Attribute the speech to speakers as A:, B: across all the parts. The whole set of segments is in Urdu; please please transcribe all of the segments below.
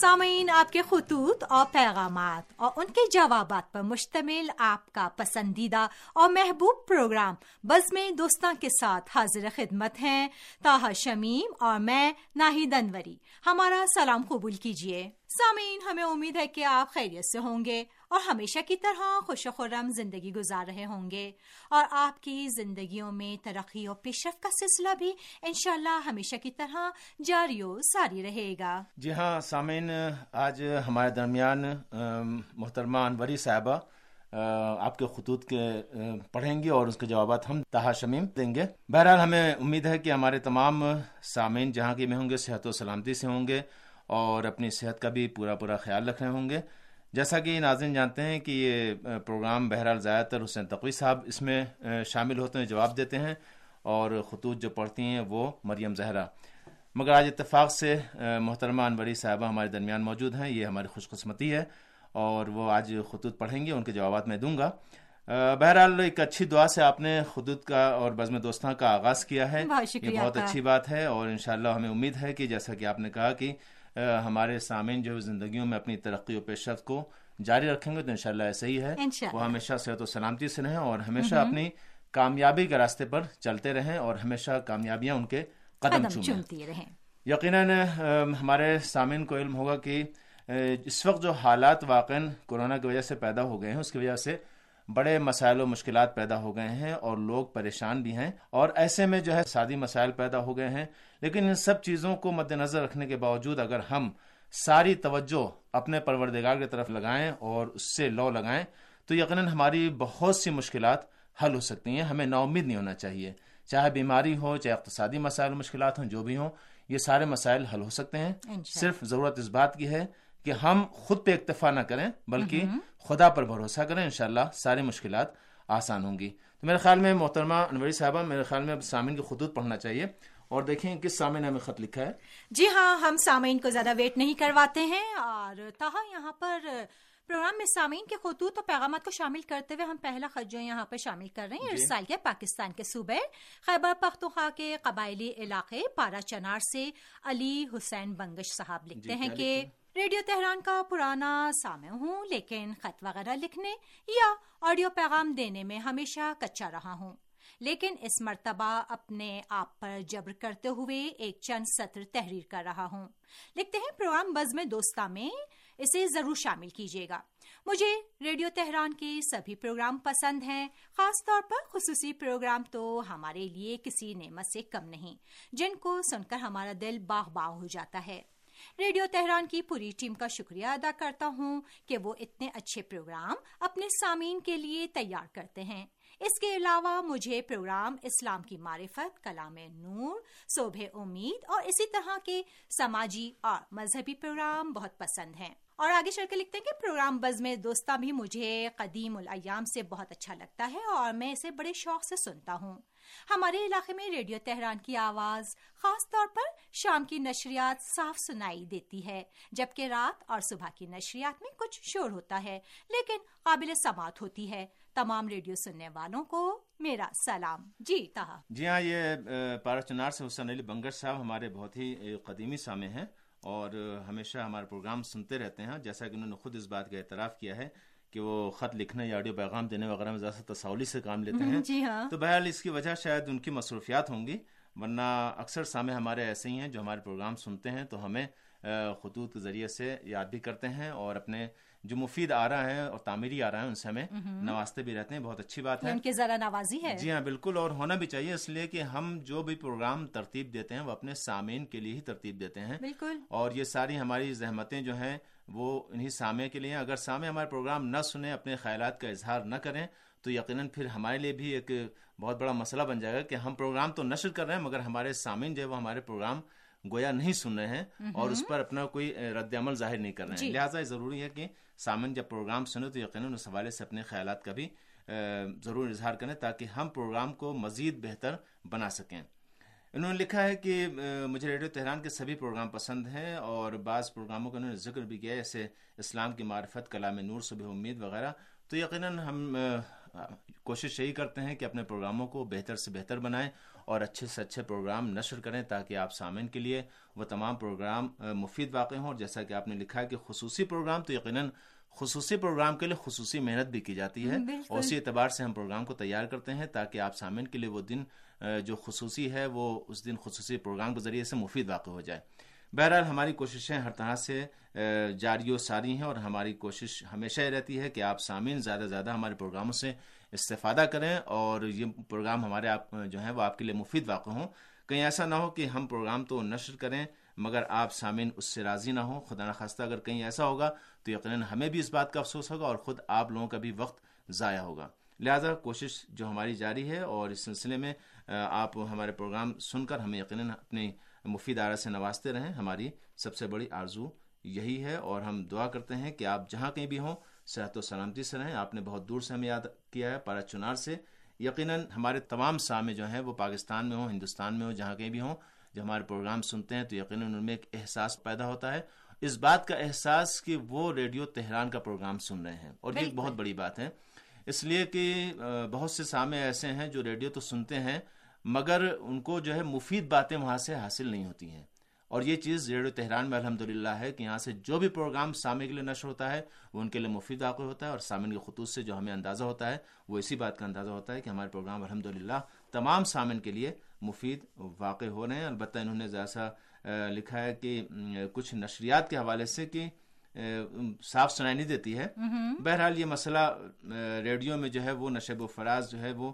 A: سامعین، آپ کے خطوط اور پیغامات اور ان کے جوابات پر مشتمل آپ کا پسندیدہ اور محبوب پروگرام بز میں دوستاں کے ساتھ حاضر خدمت ہیں تاہا شمیم اور میں ناہید انوری۔ ہمارا سلام قبول کیجیے۔ سامعین، ہمیں امید ہے کہ آپ خیریت سے ہوں گے۔ اور ہمیشہ کی طرح خوش و خرم زندگی گزار رہے ہوں گے اور آپ کی زندگیوں میں ترقی اور پیش رفت کا سلسلہ بھی انشاءاللہ ہمیشہ کی طرح جاری و ساری رہے گا۔
B: جی ہاں سامعین، آج ہمارے درمیان محترمہ انوری صاحبہ آپ کے خطوط کے پڑھیں گے اور اس کے جوابات ہم تہا شمیم دیں گے۔ بہرحال ہمیں امید ہے کہ ہمارے تمام سامعین جہاں کے میں ہوں گے، صحت و سلامتی سے ہوں گے اور اپنی صحت کا بھی پورا پورا خیال رکھ رہے ہوں گے۔ جیسا کہ ناظرین جانتے ہیں کہ یہ پروگرام بہرحال زیادہ تر حسین تقوی صاحب اس میں شامل ہوتے ہیں جواب دیتے ہیں اور خطوط جو پڑھتی ہیں وہ مریم زہرا۔ مگر آج اتفاق سے محترمہ انوری صاحبہ ہمارے درمیان موجود ہیں یہ ہماری خوش قسمتی ہے اور وہ آج خطوط پڑھیں گے ان کے جوابات میں دوں گا۔ بہرحال ایک اچھی دعا سے آپ نے خطوط کا اور بزم دوستوں کا آغاز کیا ہے۔ یہ بہت اچھی بات ہے اور انشاءاللہ ہمیں امید ہے کہ جیسا کہ آپ نے کہا کہ ہمارے سامعین جو زندگیوں میں اپنی ترقی و پیشرفت کو جاری رکھیں گے تو انشاءاللہ ایسا ہی ہے۔ وہ ہمیشہ صحت و سلامتی سے رہیں اور ہمیشہ اپنی کامیابی کے راستے پر چلتے رہیں اور ہمیشہ کامیابیاں ان کے قدم چومتی رہیں۔ یقیناً ہمارے سامعین کو علم ہوگا کہ اس وقت جو حالات واقع کورونا کی وجہ سے پیدا ہو گئے ہیں اس کی وجہ سے بڑے مسائل و مشکلات پیدا ہو گئے ہیں اور لوگ پریشان بھی ہیں اور ایسے میں جو ہے سادی مسائل پیدا ہو گئے ہیں۔ لیکن ان سب چیزوں کو مد نظر رکھنے کے باوجود اگر ہم ساری توجہ اپنے پروردگار کی طرف لگائیں اور اس سے لو لگائیں تو یقیناً ہماری بہت سی مشکلات حل ہو سکتی ہیں۔ ہمیں نا امید نہیں ہونا چاہیے۔ چاہے بیماری ہو چاہے اقتصادی مسائل و مشکلات ہوں جو بھی ہوں یہ سارے مسائل حل ہو سکتے ہیں۔ صرف ضرورت اس بات کی ہے کہ ہم خود پہ اکتفا نہ کریں بلکہ خدا پر بھروسہ کریں انشاءاللہ ساری مشکلات آسان ہوں گی۔ تو میرے خیال میں محترمہ انوری صاحبہ میرے خیال میں اب سامعین کی خطوط پڑھنا چاہیے۔ اور دیکھیں کس سامعین نے ہمیں خط لکھا ہے۔
A: جی ہاں ہم سامعین کو زیادہ ویٹ نہیں کرواتے ہیں۔ اور تاہا یہاں پر پروگرام میں سامعین کے خطوط اور پیغامات کو شامل کرتے ہوئے ہم پہلا خط جو یہاں پہ شامل کر رہے ہیں۔ اس سال کے پاکستان کے صوبے خیبر پختونخوا کے قبائلی علاقے پارا چنار سے علی حسین بنگش صاحب لکھتے ہیں کہ ریڈیو تہران کا پرانا سامع ہوں، لیکن خط وغیرہ لکھنے یا آڈیو پیغام دینے میں ہمیشہ کچا رہا ہوں۔ لیکن اس مرتبہ اپنے آپ پر جبر کرتے ہوئے ایک چند سطر تحریر کر رہا ہوں۔ لکھتے ہیں، پروگرام بز میں دوستہ میں اسے ضرور شامل کیجیے گا۔ مجھے ریڈیو تہران کے سبھی پروگرام پسند ہیں، خاص طور پر خصوصی پروگرام تو ہمارے لیے کسی نعمت سے کم نہیں، جن کو سن کر ہمارا دل باغ باغ ہو جاتا ہے۔ ریڈیو تہران کی پوری ٹیم کا شکریہ ادا کرتا ہوں کہ وہ اتنے اچھے پروگرام اپنے سامعین کے لیے تیار کرتے ہیں۔ اس کے علاوہ مجھے پروگرام اسلام کی معرفت، کلام نور صوبہ امید اور اسی طرح کے سماجی اور مذہبی پروگرام بہت پسند ہیں۔ اور آگے چل کے لکھتے ہیں کہ پروگرام بز میں دوستہ بھی مجھے قدیم الایام سے بہت اچھا لگتا ہے اور میں اسے بڑے شوق سے سنتا ہوں۔ ہمارے علاقے میں ریڈیو تہران کی آواز خاص طور پر شام کی نشریات صاف سنائی دیتی ہے، جبکہ رات اور صبح کی نشریات میں کچھ شور ہوتا ہے، لیکن قابل سماعت ہوتی ہے۔ تمام ریڈیو سننے والوں کو میرا سلام۔ جی تاہا
B: جی ہاں یہ پارا چنار سے حسین علی بنگر صاحب ہمارے بہت ہی قدیمی سامع ہیں۔ اور ہمیشہ ہمارے پروگرام سنتے رہتے ہیں۔ جیسا کہ انہوں نے خود اس بات کا اعتراف کیا ہے کہ وہ خط لکھنے یا آڈیو پیغام دینے وغیرہ میں زیادہ تصولی سے کام لیتے ہیں۔
A: جی ہاں۔
B: تو بہرحال اس کی وجہ شاید ان کی مصروفیات ہوں گی ورنہ اکثر سامع ہمارے ایسے ہی ہیں جو ہمارے پروگرام سنتے ہیں تو ہمیں خطوط کے ذریعے سے یاد بھی کرتے ہیں اور اپنے جو مفید آ رہا ہے اور تعمیری آ رہا ہے ان سے ہمیں نوازتے بھی رہتے ہیں بہت اچھی بات ہے۔
A: ان کی ذرا نوازی ہے۔
B: جی ہاں بالکل اور ہونا بھی چاہیے اس لیے کہ ہم جو بھی پروگرام ترتیب دیتے ہیں وہ اپنے سامعین کے لیے ہی ترتیب دیتے ہیں۔
A: بالکل۔
B: اور یہ ساری ہماری زحمتیں جو ہیں وہ انہیں سامع کے لیے اگر سامع ہمارے پروگرام نہ سنیں اپنے خیالات کا اظہار نہ کریں تو یقیناً پھر ہمارے لیے بھی ایک بہت بڑا مسئلہ بن جائے گا کہ ہم پروگرام تو نشر کر رہے ہیں مگر ہمارے سامعین جو ہے وہ ہمارے پروگرام گویا نہیں سن رہے ہیں اور اس پر اپنا کوئی رد عمل ظاہر نہیں کر رہے ہیں۔ لہٰذا ضروری ہے کہ سامن جب پروگرام سنیں تو یقیناً اس حوالے سے اپنے خیالات کا بھی ضرور اظہار کریں تاکہ ہم پروگرام کو مزید بہتر بنا سکیں۔ انہوں نے لکھا ہے کہ مجھے ریڈیو تہران کے سبھی پروگرام پسند ہیں اور بعض پروگراموں کا انہوں نے ذکر بھی کیا جیسے اسلام کی معرفت کلام نور صبح امید وغیرہ۔ تو یقیناً ہم کوشش یہی کرتے ہیں کہ اپنے پروگراموں کو بہتر سے بہتر بنائیں اور اچھے سے اچھے پروگرام نشر کریں تاکہ آپ سامعین کے لیے وہ تمام پروگرام مفید واقع ہوں۔ اور جیسا کہ آپ نے لکھا ہے کہ خصوصی پروگرام تو یقیناً خصوصی پروگرام کے لیے خصوصی محنت بھی کی جاتی ہے۔ اور اسی اعتبار سے ہم پروگرام کو تیار کرتے ہیں تاکہ آپ سامعین کے لیے وہ دن جو خصوصی ہے وہ اس دن خصوصی پروگرام کے ذریعے سے مفید واقع ہو جائے۔ بہرحال ہماری کوششیں ہر طرح سے جاری و ساری ہیں اور ہماری کوشش ہمیشہ یہ رہتی ہے کہ آپ سامعین زیادہ سے زیادہ ہمارے پروگراموں سے استفادہ کریں اور یہ پروگرام ہمارے آپ، جو ہیں وہ آپ کے لیے مفید واقع ہوں۔ کہیں ایسا نہ ہو کہ ہم پروگرام تو نشر کریں، مگر آپ سامعین اس سے راضی نہ ہوں۔ خدا نخواستہ اگر کہیں ایسا ہوگا تو یقیناً ہمیں بھی اس بات کا افسوس ہوگا اور خود آپ لوگوں کا بھی وقت ضائع ہوگا۔ لہذا کوشش جو ہماری جاری ہے اور اس سلسلے میں آپ ہمارے پروگرام سن کر ہمیں یقیناً اپنی مفید آرا سے نوازتے رہیں۔ ہماری سب سے بڑی آرزو یہی ہے اور ہم دعا کرتے ہیں کہ آپ جہاں کہیں بھی ہوں صحت و سلامتی سے رہیں۔ آپ نے بہت دور سے ہمیں یاد کیا ہے پارا چنار سے۔ یقیناً ہمارے تمام سامع جو ہیں وہ پاکستان میں ہوں ہندوستان میں ہوں جہاں کہیں بھی ہوں جب ہمارے پروگرام سنتے ہیں تو یقیناً ان میں ایک احساس پیدا ہوتا ہے۔ اس بات کا احساس کہ وہ ریڈیو تہران کا پروگرام سن رہے ہیں۔ اور یہ ایک بہت بڑی بات ہے۔ اس لیے کہ بہت سے سامع ایسے ہیں جو ریڈیو تو سنتے ہیں مگر ان کو جو ہے مفید باتیں وہاں سے حاصل نہیں ہوتی ہیں۔ اور یہ چیز ریڈیو تہران میں الحمد ہے کہ یہاں سے جو بھی پروگرام سامع کے لیے نشر ہوتا ہے، وہ ان کے لیے مفید واقع ہوتا ہے اور سامعین کے خطوط سے جو ہمیں اندازہ ہوتا ہے، وہ اسی بات کا اندازہ ہوتا ہے کہ ہمارے پروگرام الحمد تمام سامعین کے لیے مفید واقع ہو رہے ہیں۔ البتہ انہوں نے زیادہ لکھا ہے کہ کچھ نشریات کے حوالے سے کہ صاف سنائی نہیں دیتی ہے۔ بہرحال یہ مسئلہ ریڈیو میں جو ہے وہ نشب و فراز جو ہے وہ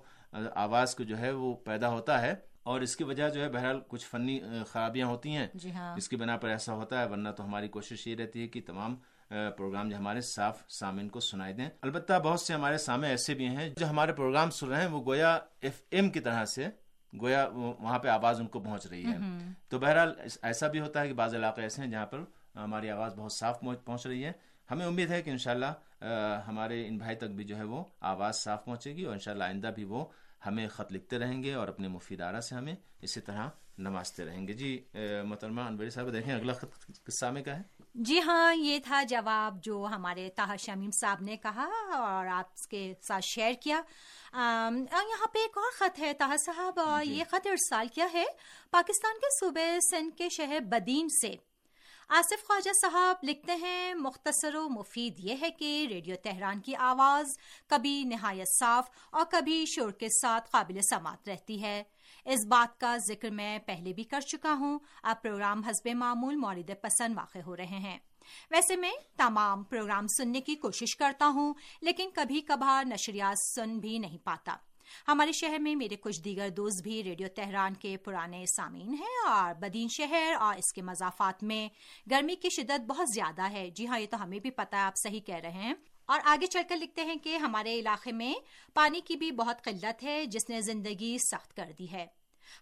B: آواز کو جو ہے وہ پیدا ہوتا ہے۔ اور اس کی وجہ جو ہے بہرحال کچھ فنی خرابیاں ہوتی ہیں۔
A: جی ہاں۔
B: اس کی بنا پر ایسا ہوتا ہے ورنہ تو ہماری کوشش یہ رہتی ہے کہ تمام پروگرام جو ہمارے صاف سامعین کو سنائی دیں۔ البتہ بہت سے ہمارے سامع ایسے بھی ہیں جو ہمارے پروگرام سن رہے ہیں وہ گویا ایف ایم کی طرح سے گویا وہاں پہ آواز ان کو پہنچ رہی ہے۔ تو بہرحال ایسا بھی ہوتا ہے کہ بعض علاقے ایسے ہیں جہاں پر ہماری آواز بہت صاف پہنچ رہی ہے۔ ہمیں امید ہے کہ انشاءاللہ ہمارے ان بھائی تک بھی جو ہے وہ آواز صاف پہنچے گی اور انشاءاللہ آئندہ بھی وہ ہمیں خط لکھتے رہیں گے اور اپنے مفید آرا سے ہمیں اسی طرح نمازتے رہیں گے۔ جی محترمہ انوری صاحب دیکھیں اگلا خط کس سامنے کا ہے؟
A: جی ہاں یہ تھا جواب جو ہمارے تاہر شمیم صاحب نے کہا اور آپ کے ساتھ شیئر کیا۔ یہاں پہ ایک اور خط ہے تاہر صاحب اور یہ خط ارسال کیا ہے؟ پاکستان کے صوبے سندھ کے شہر بدین سے۔ آصف خواجہ صاحب لکھتے ہیں، مختصر و مفید یہ ہے کہ ریڈیو تہران کی آواز کبھی نہایت صاف اور کبھی شور کے ساتھ قابل سماعت رہتی ہے۔ اس بات کا ذکر میں پہلے بھی کر چکا ہوں۔ اب پروگرام حسب معمول مورد پسند واقع ہو رہے ہیں۔ ویسے میں تمام پروگرام سننے کی کوشش کرتا ہوں، لیکن کبھی کبھار نشریات سن بھی نہیں پاتا۔ ہمارے شہر میں میرے کچھ دیگر دوست بھی ریڈیو تہران کے پرانے سامعین ہیں اور بدین شہر اور اس کے مضافات میں گرمی کی شدت بہت زیادہ ہے۔ جی ہاں یہ تو ہمیں بھی پتا ہے، آپ صحیح کہہ رہے ہیں۔ اور آگے چل کر لکھتے ہیں کہ ہمارے علاقے میں پانی کی بھی بہت قلت ہے، جس نے زندگی سخت کر دی ہے۔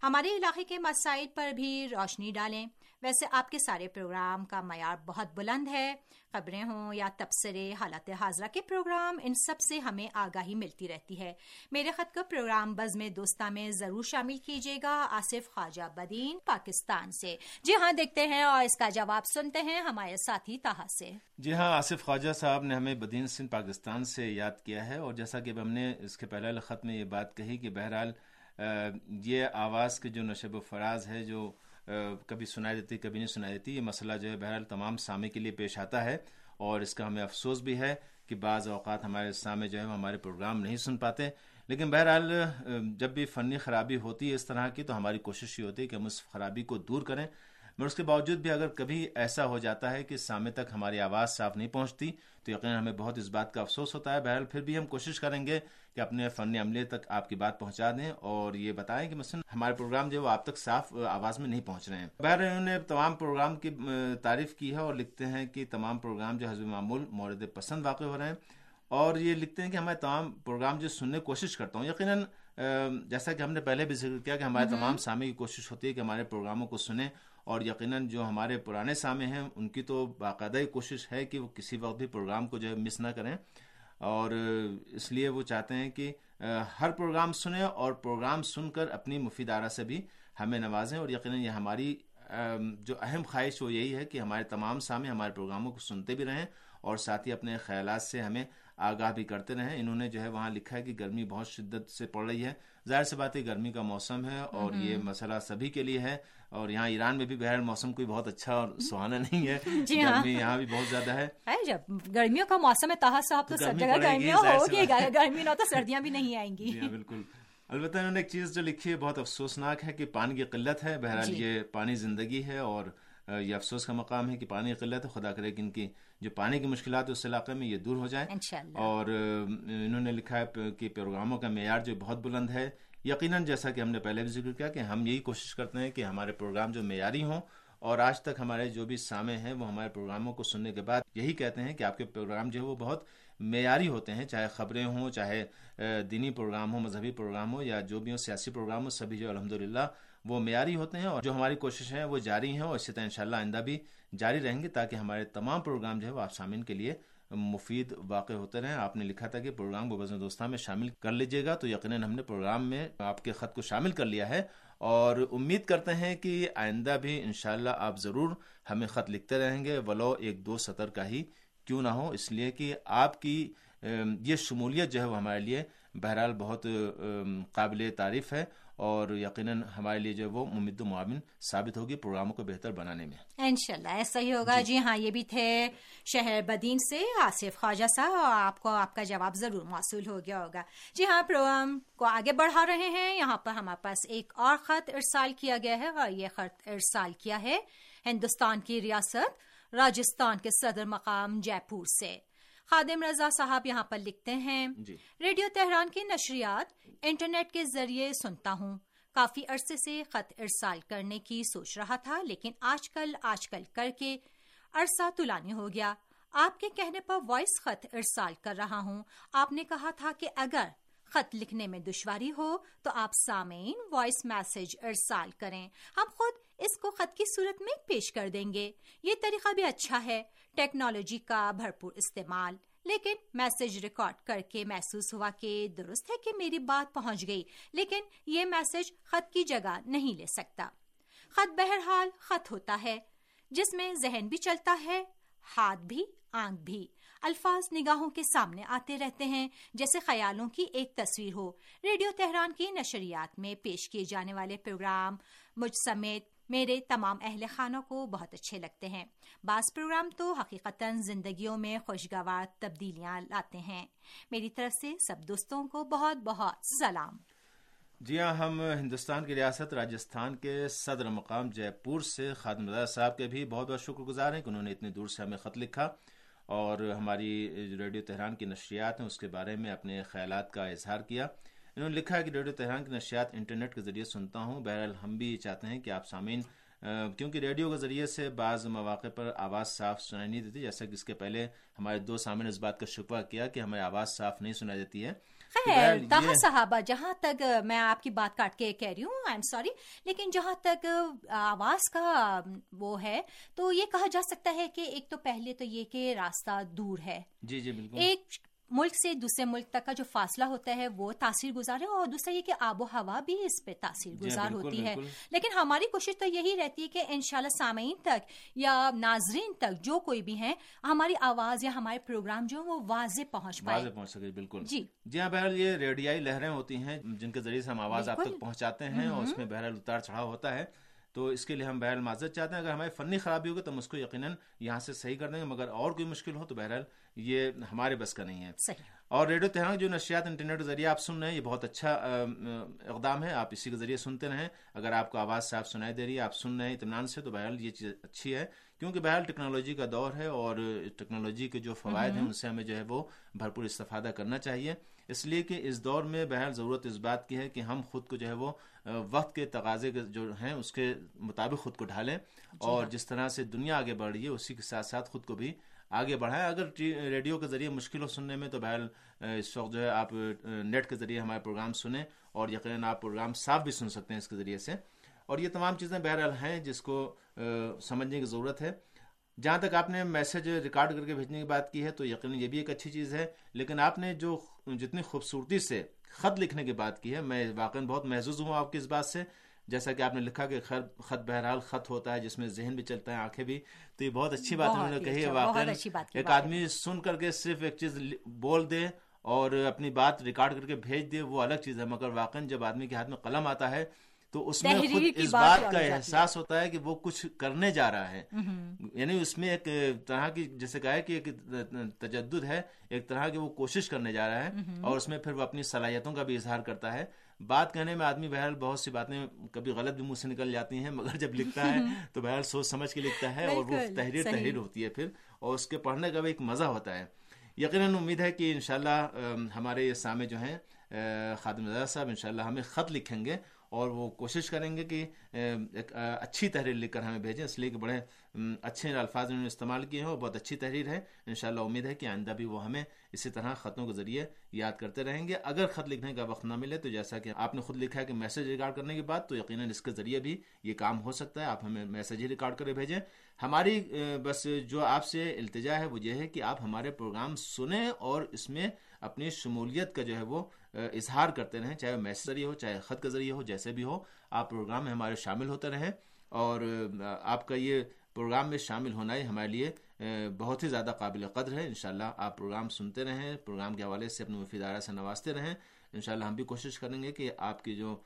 A: ہمارے علاقے کے مسائل پر بھی روشنی ڈالیں۔ ویسے آپ کے سارے پروگرام کا معیار بہت بلند ہے۔ خبریں ہوں یا تبصرے حالات حاضرہ کے پروگرام، ان سب سے ہمیں آگاہی ملتی رہتی ہے۔ میرے خط کا پروگرام بز میں دوستہ میں ضرور شامل کیجیے گا۔ آصف خواجہ بدین، پاکستان سے۔ جی ہاں دیکھتے ہیں اور اس کا جواب سنتے ہیں ہمارے ساتھی تاہا سے۔
B: جی ہاں آصف خواجہ صاحب نے ہمیں بدین سنگھ پاکستان سے یاد کیا ہے اور جیسا کہ ہم نے اس کے پہلے خط میں یہ بات کہی کہ بہرحال یہ آواز کے جو نشب و فراز ہے، جو کبھی سنائی دیتی، کبھی نہیں سنائی دیتی، یہ مسئلہ جو ہے بہرحال تمام سامع کے لیے پیش آتا ہے اور اس کا ہمیں افسوس بھی ہے کہ بعض اوقات ہمارے سامع جو ہے ہمارے پروگرام نہیں سن پاتے۔ لیکن بہرحال جب بھی فنی خرابی ہوتی ہے اس طرح کی تو ہماری کوشش یہ ہوتی ہے کہ ہم اس خرابی کو دور کریں۔ مگر اس کے باوجود بھی اگر کبھی ایسا ہو جاتا ہے کہ سامنے تک ہماری آواز صاف نہیں پہنچتی تو یقیناً ہمیں بہت اس بات کا افسوس ہوتا ہے۔ بہرحال پھر بھی ہم کوشش کریں گے کہ اپنے فن عملے تک آپ کی بات پہنچا دیں اور یہ بتائیں کہ مثلاً ہمارے پروگرام جو ہے وہ آپ تک صاف آواز میں نہیں پہنچ رہے ہیں۔ بہرحال انہوں نے تمام پروگرام کی تعریف کی ہے اور لکھتے ہیں کہ تمام پروگرام جو حضب معمول مورد پسند واقع ہو رہے ہیں اور یہ لکھتے ہیں کہ ہمارے تمام پروگرام جو سننے کی کوشش کرتا ہوں یقیناً جیسا کہ ہم نے پہلے بھی ذکر کیا کہ ہمارے تمام سامع کی کوشش ہوتی ہے کہ ہمارے پروگراموں کو سنیں اور یقیناً جو ہمارے پرانے سامع ہیں، ان کی تو باقاعدہ ہی کوشش ہے کہ وہ کسی وقت بھی پروگرام کو جو ہے مس نہ کریں۔ اور اس لیے وہ چاہتے ہیں کہ ہر پروگرام سنیں اور پروگرام سن کر اپنی مفید آرا سے بھی ہمیں نوازیں۔ اور یقیناً یہ ہماری جو اہم خواہش وہ یہی ہے کہ ہمارے تمام سامع ہمارے پروگراموں کو سنتے بھی رہیں اور ساتھ ہی اپنے خیالات سے ہمیں آگاہ بھی کرتے رہیں۔ انہوں نے جو ہے وہاں لکھا ہے کہ گرمی بہت شدت سے پڑ رہی ہے۔ ظاہر سی بات ہے گرمی کا موسم ہے اور یہ مسئلہ سبھی کے لیے ہے اور یہاں ایران میں بھی بہر موسم کوئی بہت اچھا اور سہانا نہیں ہے۔
A: جی ہاں۔
B: گرمی یہاں بھی بہت زیادہ ہے۔
A: جب گرمیوں کا موسم ہے تاہا صاحب تو سب جگہ گرمیاں ہوگی۔ گرمی نہ تو سردیاں بھی نہیں آئیں گی۔
B: جی ہاں بالکل۔ البتہ انہوں نے ایک چیز جو لکھی ہے بہت افسوسناک ہے کہ پانی کی قلت ہے بہرحال
A: جی۔
B: یہ پانی زندگی ہے اور یہ افسوس کا مقام ہے کہ پانی کی قلت ہے۔ خدا کرے کہ ان کی جو پانی کی مشکلات اس علاقے میں یہ دور ہو جائیں۔
A: انشاءاللہ۔
B: اور انہوں نے لکھا ہے کہ پروگراموں کا معیار جو بہت بلند ہے یقیناً جیسا کہ ہم نے پہلے بھی ذکر کیا کہ ہم یہی کوشش کرتے ہیں کہ ہمارے پروگرام جو معیاری ہوں اور آج تک ہمارے جو بھی سامع ہیں وہ ہمارے پروگراموں کو سننے کے بعد یہی کہتے ہیں کہ آپ کے پروگرام جو ہے وہ بہت معیاری ہوتے ہیں، چاہے خبریں ہوں، چاہے دینی پروگرام ہو مذہبی پروگرام ہو یا جو بھی ہو سیاسی پروگرام ہو سبھی جو الحمدللہ وہ معیاری ہوتے ہیں اور جو ہماری کوششیں ہیں وہ جاری ہیں اور اسی طرح انشاءاللہ آئندہ بھی جاری رہیں گے تاکہ ہمارے تمام پروگرام جو ہے وہ آپ سامعین کے لیے مفید واقع ہوتے رہیں۔ آپ نے لکھا تھا کہ پروگرام کو وزن دوستہ میں شامل کر لیجیے گا، تو یقیناً ہم نے پروگرام میں آپ کے خط کو شامل کر لیا ہے۔ اور امید کرتے ہیں کہ آئندہ بھی انشاءاللہ آپ ضرور ہمیں خط لکھتے رہیں گے۔ ولو ایک دو سطر کا ہی کیوں نہ ہو اس لیے کہ آپ کی یہ شمولیت جو ہے وہ ہمارے لیے بہرحال بہت قابل تعریف ہے اور یقیناً ہمارے لیے جو وہ ممد و معاون ثابت ہوگی پروگراموں کو بہتر بنانے میں۔
A: انشاءاللہ ایسا ہی ہوگا۔ جی ہاں یہ بھی تھے شہر بدین سے آصف خواجہ صاحب اور آپ کو آپ کا جواب ضرور موصول ہو گیا ہوگا۔ جی ہاں پروگرام کو آگے بڑھا رہے ہیں۔ یہاں پر ہمارے پاس ایک اور خط ارسال کیا گیا ہے اور یہ خط ارسال کیا ہے ہندوستان کی ریاست راجستھان کے صدر مقام جے پور سے۔ خادم رضا صاحب یہاں پر لکھتے ہیں
B: جی۔
A: ریڈیو تہران کی نشریات انٹرنیٹ کے ذریعے سنتا ہوں۔ کافی عرصے سے خط ارسال کرنے کی سوچ رہا تھا لیکن آج کل آج کل کر کے عرصہ طولانی ہو گیا۔ آپ کے کہنے پر وائس خط ارسال کر رہا ہوں۔ آپ نے کہا تھا کہ اگر خط لکھنے میں دشواری ہو تو آپ سامعین وائس میسج ارسال کریں۔ ہم خود اس کو خط کی صورت میں پیش کر دیں گے۔ یہ طریقہ بھی اچھا ہے۔ ٹیکنالوجی کا بھرپور استعمال۔ لیکن میسج ریکارڈ کر کے محسوس ہوا کہ درست ہے کہ میری بات پہنچ گئی، لیکن یہ میسج خط کی جگہ نہیں لے سکتا۔ خط بہرحال خط ہوتا ہے، جس میں ذہن بھی چلتا ہے، ہاتھ بھی، آنکھ بھی۔ الفاظ نگاہوں کے سامنے آتے رہتے ہیں، جیسے خیالوں کی ایک تصویر ہو۔ ریڈیو تہران کی نشریات میں پیش کیے جانے والے پروگرام مجھ سمیت میرے تمام اہل خانوں کو بہت اچھے لگتے ہیں۔ بعض پروگرام تو حقیقتا زندگیوں میں خوشگوار تبدیلیاں لاتے ہیں۔ میری طرف سے سب دوستوں کو بہت بہت سلام۔
B: جی ہاں ہم ہندوستان کی ریاست راجستھان کے صدر مقام جے پور سے خادم رضا صاحب کے بھی بہت بہت شکر گزار ہیں کہ انہوں نے اتنی دور سے ہمیں خط لکھا اور ہماری ریڈیو تہران کی نشریات ہیں، اس کے بارے میں اپنے خیالات کا اظہار کیا۔ انہوں نے لکھا ہے کہ ریڈیو تہران کی نشریات انٹرنیٹ کے ذریعے سنتا ہوں۔ بہرحال ہم بھی چاہتے ہیں کہ آپ سامعین کیونکہ ریڈیو کے ذریعے سے بعض مواقع پر آواز صاف سنائی نہیں دیتی جیسا کہ اس کے پہلے ہمارے دو سامعین اس بات کا شکوہ کیا کہ ہمیں آواز صاف نہیں سنائی دیتی ہے۔
A: خیر
B: یہ-
A: صحابہ جہاں تک میں آپ کی بات کاٹ کے کہہ رہی ہوں آئی ایم سوری لیکن جہاں تک آواز کا وہ ہے تو یہ کہا جا سکتا ہے کہ ایک تو پہلے تو یہ کہ راستہ دور ہے۔
B: جی جی بالکل۔
A: ایک ملک سے دوسرے ملک تک کا جو فاصلہ ہوتا ہے وہ تاثیر گزار ہے اور دوسرا یہ کہ آب و ہوا بھی اس پہ تاثیر
B: جی
A: گزار ہوتی ہے۔
B: بالکل۔
A: لیکن ہماری کوشش تو یہی رہتی ہے کہ انشاءاللہ سامعین تک یا ناظرین تک جو کوئی بھی ہیں ہماری آواز یا ہمارے پروگرام جو وہ واضح پہنچ پائے۔
B: واضح پہنچ سکے بالکل۔
A: جی۔
B: جی ہاں بہرحال یہ ریڈیائی لہریں ہوتی ہیں جن کے ذریعے سے ہم آواز آپ۔ تک پہنچاتے ہیں اور اس میں بہرحال اتار چڑھاؤ ہوتا ہے۔ تو اس کے لیے ہم بہرحال معذرت چاہتے ہیں۔ اگر ہماری فنی خرابی ہوگی تو ہم اس کو یقیناً یہاں سے صحیح کر دیں گے مگر اور کوئی مشکل ہو تو بہرحال یہ ہمارے بس کا نہیں ہے۔
A: صحیح۔
B: اور ریڈیو تہران جو نشریات انٹرنیٹ کے ذریعے آپ سن رہے ہیں یہ بہت اچھا ام، اقدام ہے۔ آپ اسی کے ذریعے سنتے رہیں۔ اگر آپ کو آواز صاف سنائی دے رہی ہے آپ سن رہے ہیں۔ اطمینان سے تو بہرحال یہ چیز اچھی ہے۔ کیونکہ بہرحال ٹیکنالوجی کا دور ہے اور ٹیکنالوجی کے جو فوائد ہیں ان سے ہمیں جو ہے وہ بھرپور استفادہ کرنا چاہیے۔ اس لیے کہ اس دور میں بہرحال ضرورت اس بات کی ہے کہ ہم خود کو جو ہے وہ وقت کے تقاضے کے جو ہیں اس کے مطابق خود کو ڈھالیں۔ اور جس طرح سے دنیا آگے بڑھ رہی ہے اسی کے ساتھ ساتھ خود کو بھی آگے بڑھائیں۔ اگر ریڈیو کے ذریعے مشکل ہو سننے میں تو بہرحال اس وقت جو ہے آپ نیٹ کے ذریعے ہمارے پروگرام سنیں اور یقیناً آپ پروگرام صاف بھی سن سکتے ہیں اس کے ذریعے سے۔ اور یہ تمام چیزیں بہرحال ہیں جس کو سمجھنے کی ضرورت ہے۔ جہاں تک آپ نے میسج ریکارڈ کر کے بھیجنے کی بات کی ہے تو یقیناً یہ بھی ایک اچھی چیز ہے۔ لیکن آپ نے جو جتنی خوبصورتی سے خط لکھنے کی بات کی ہے، میں واقعا بہت محظوظ ہوں آپ کی اس بات سے۔ جیسا کہ آپ نے لکھا کہ خط بہرحال خط ہوتا ہے جس میں ذہن بھی چلتا ہے آنکھیں بھی۔ تو یہ بہت اچھی بات انہوں نے کہی ہے واقعی ایک آدمی سن کر کے صرف ایک چیز بول دے اور اپنی بات ریکارڈ کر کے بھیج دے وہ الگ چیز ہے۔ مگر واقعی جب آدمی کے ہاتھ میں قلم آتا ہے تو اس میں خود اس بات کا احساس ہوتا ہے کہ وہ کچھ کرنے جا رہا ہے۔ یعنی اس میں ایک طرح کی جیسے کہا ہے کہ ایک تجدد ہے ایک طرح کی وہ کوشش کرنے جا رہا ہے اور اس میں پھر وہ اپنی صلاحیتوں کا بھی اظہار کرتا ہے۔ بات کہنے میں آدمی بہرحال بہت سی باتیں کبھی غلط بھی منہ سے نکل جاتی ہیں مگر جب لکھتا ہے تو بہرحال سوچ سمجھ کے لکھتا ہے اور وہ تحریر تحریر ہوتی ہے پھر اور اس کے پڑھنے کا بھی ایک مزہ ہوتا ہے۔ یقیناً امید ہے کہ انشاءاللہ ہمارے یہ سامنے جو ہیں خادم رضا صاحب انشاءاللہ ہمیں خط لکھیں گے اور وہ کوشش کریں گے کہ ایک اچھی تحریر لکھ کر ہمیں بھیجیں، اس لیے کہ بڑے اچھے الفاظ انہوں نے استعمال کیے ہیں اور بہت اچھی تحریر ہے۔ انشاءاللہ امید ہے کہ آئندہ بھی وہ ہمیں اسی طرح خطوں کے ذریعے یاد کرتے رہیں گے۔ اگر خط لکھنے کا وقت نہ ملے تو جیسا کہ آپ نے خود لکھا ہے کہ میسج ریکارڈ کرنے کے بعد تو یقیناً اس کے ذریعے بھی یہ کام ہو سکتا ہے۔ آپ ہمیں میسج ہی ریکارڈ کرے بھیجیں۔ ہماری بس جو آپ سے التجا ہے وہ یہ ہے کہ آپ ہمارے پروگرام سنیں اور اس میں اپنی شمولیت کا جو ہے وہ اظہار کرتے رہیں، چاہے میسج ذریعے ہو، چاہے خط کے ذریعے ہو، جیسے بھی ہو۔ آپ پروگرام میں ہمارے شامل ہوتے رہیں اور آپ کا یہ پروگرام میں شامل ہونا ہی ہمارے لیے بہت ہی زیادہ قابل قدر ہے۔ انشاءاللہ آپ پروگرام سنتے رہیں پروگرام کے حوالے سے اپنے مفیدارہ سے نوازتے رہیں۔ انشاءاللہ ہم بھی کوشش کریں گے کہ آپ کی جو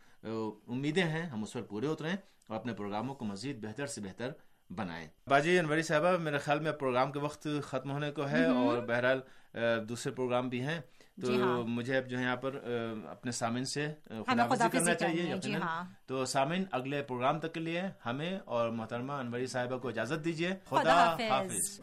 B: امیدیں ہیں ہم اس پر پورے اتریں اور اپنے پروگراموں کو مزید بہتر سے بہتر بنائیں۔ باجی انوری صاحبہ میرے خیال میں پروگرام کے وقت ختم ہونے کو ہے اور بہرحال دوسرے پروگرام بھی ہیں۔ تو جی ہاں۔ مجھے اب جو ہے یہاں پر اپنے سامن سے کرنا چاہیے جی ہاں۔ تو سامن اگلے پروگرام تک کے لیے ہمیں اور محترمہ انوری صاحبہ کو اجازت دیجیے خدا حافظ